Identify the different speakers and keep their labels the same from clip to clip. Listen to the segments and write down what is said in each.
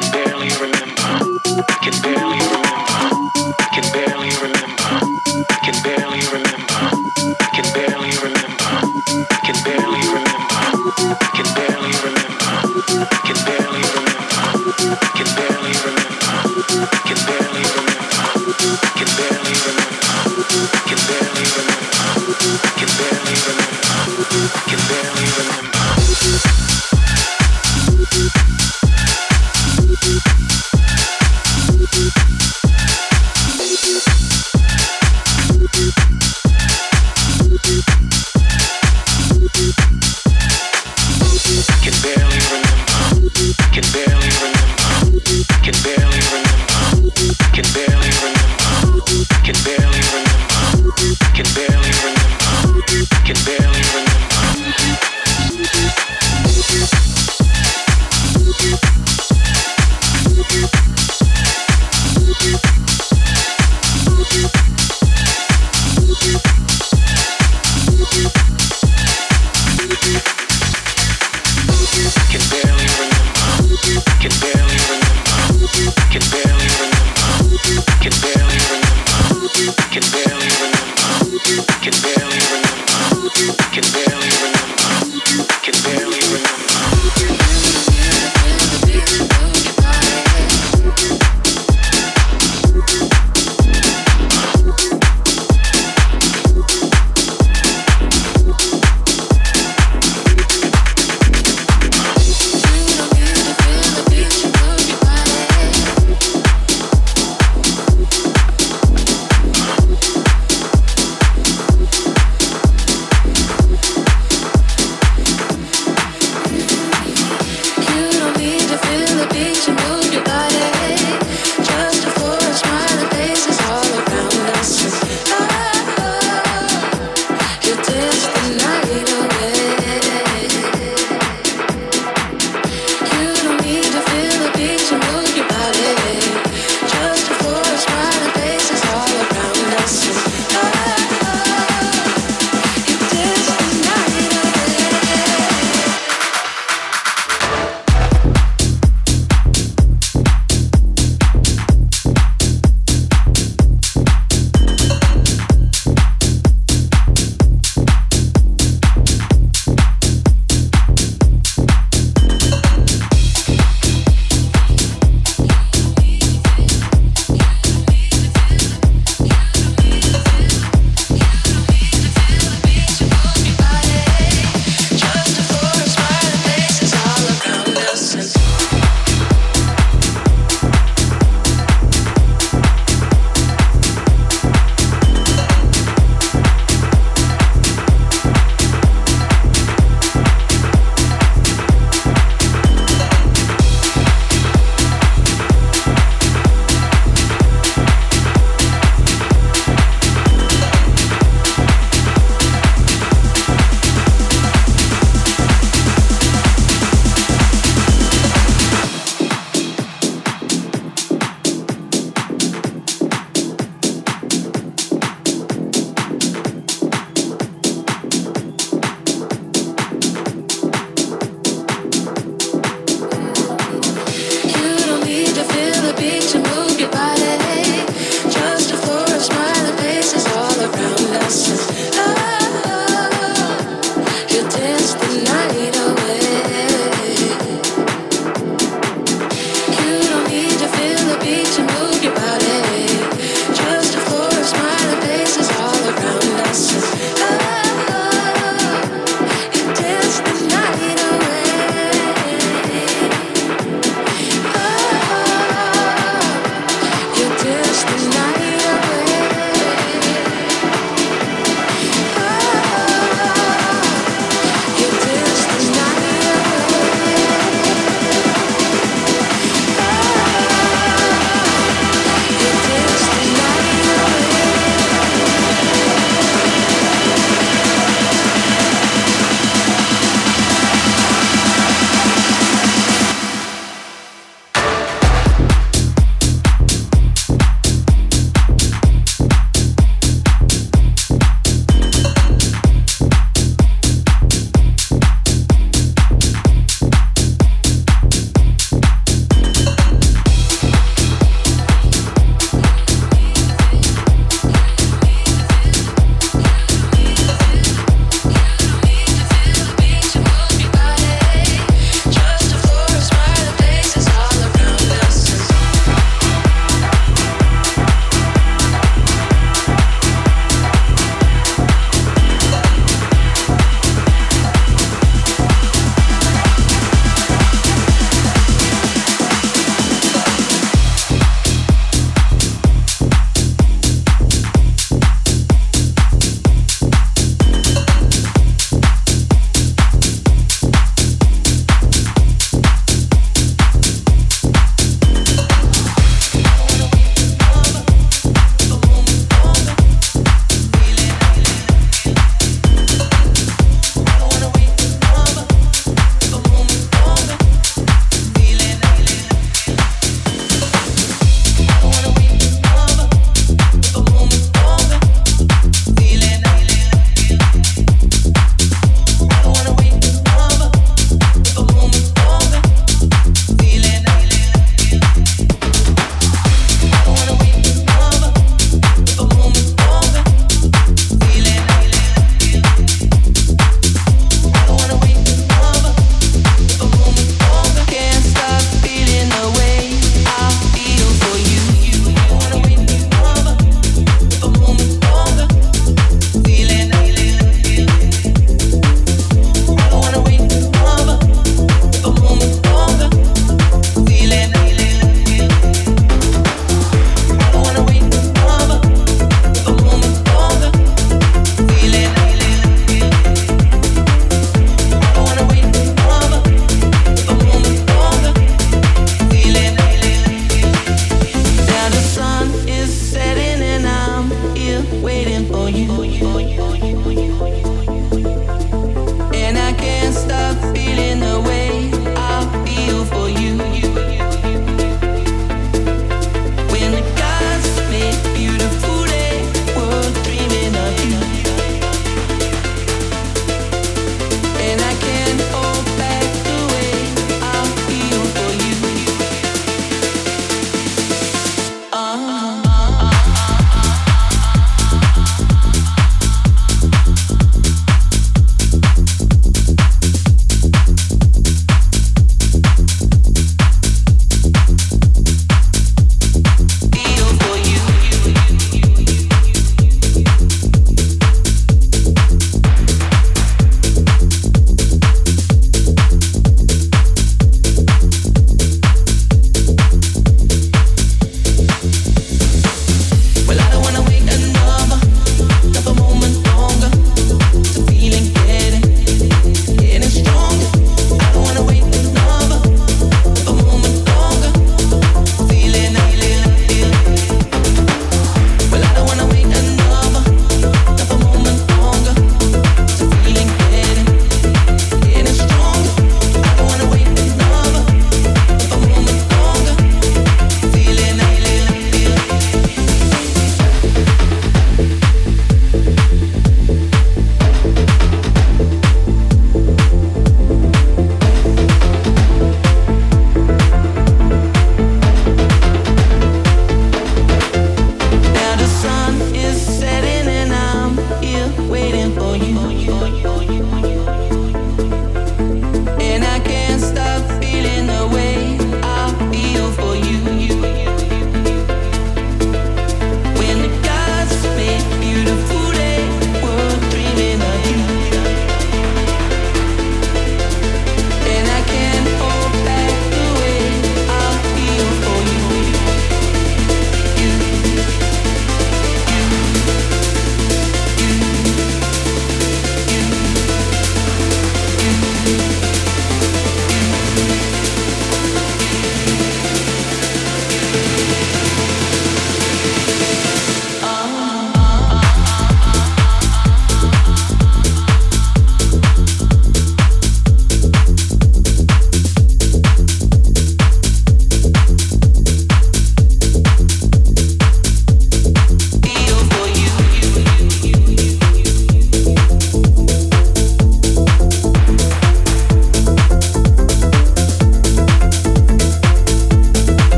Speaker 1: can barely remember.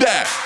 Speaker 1: that.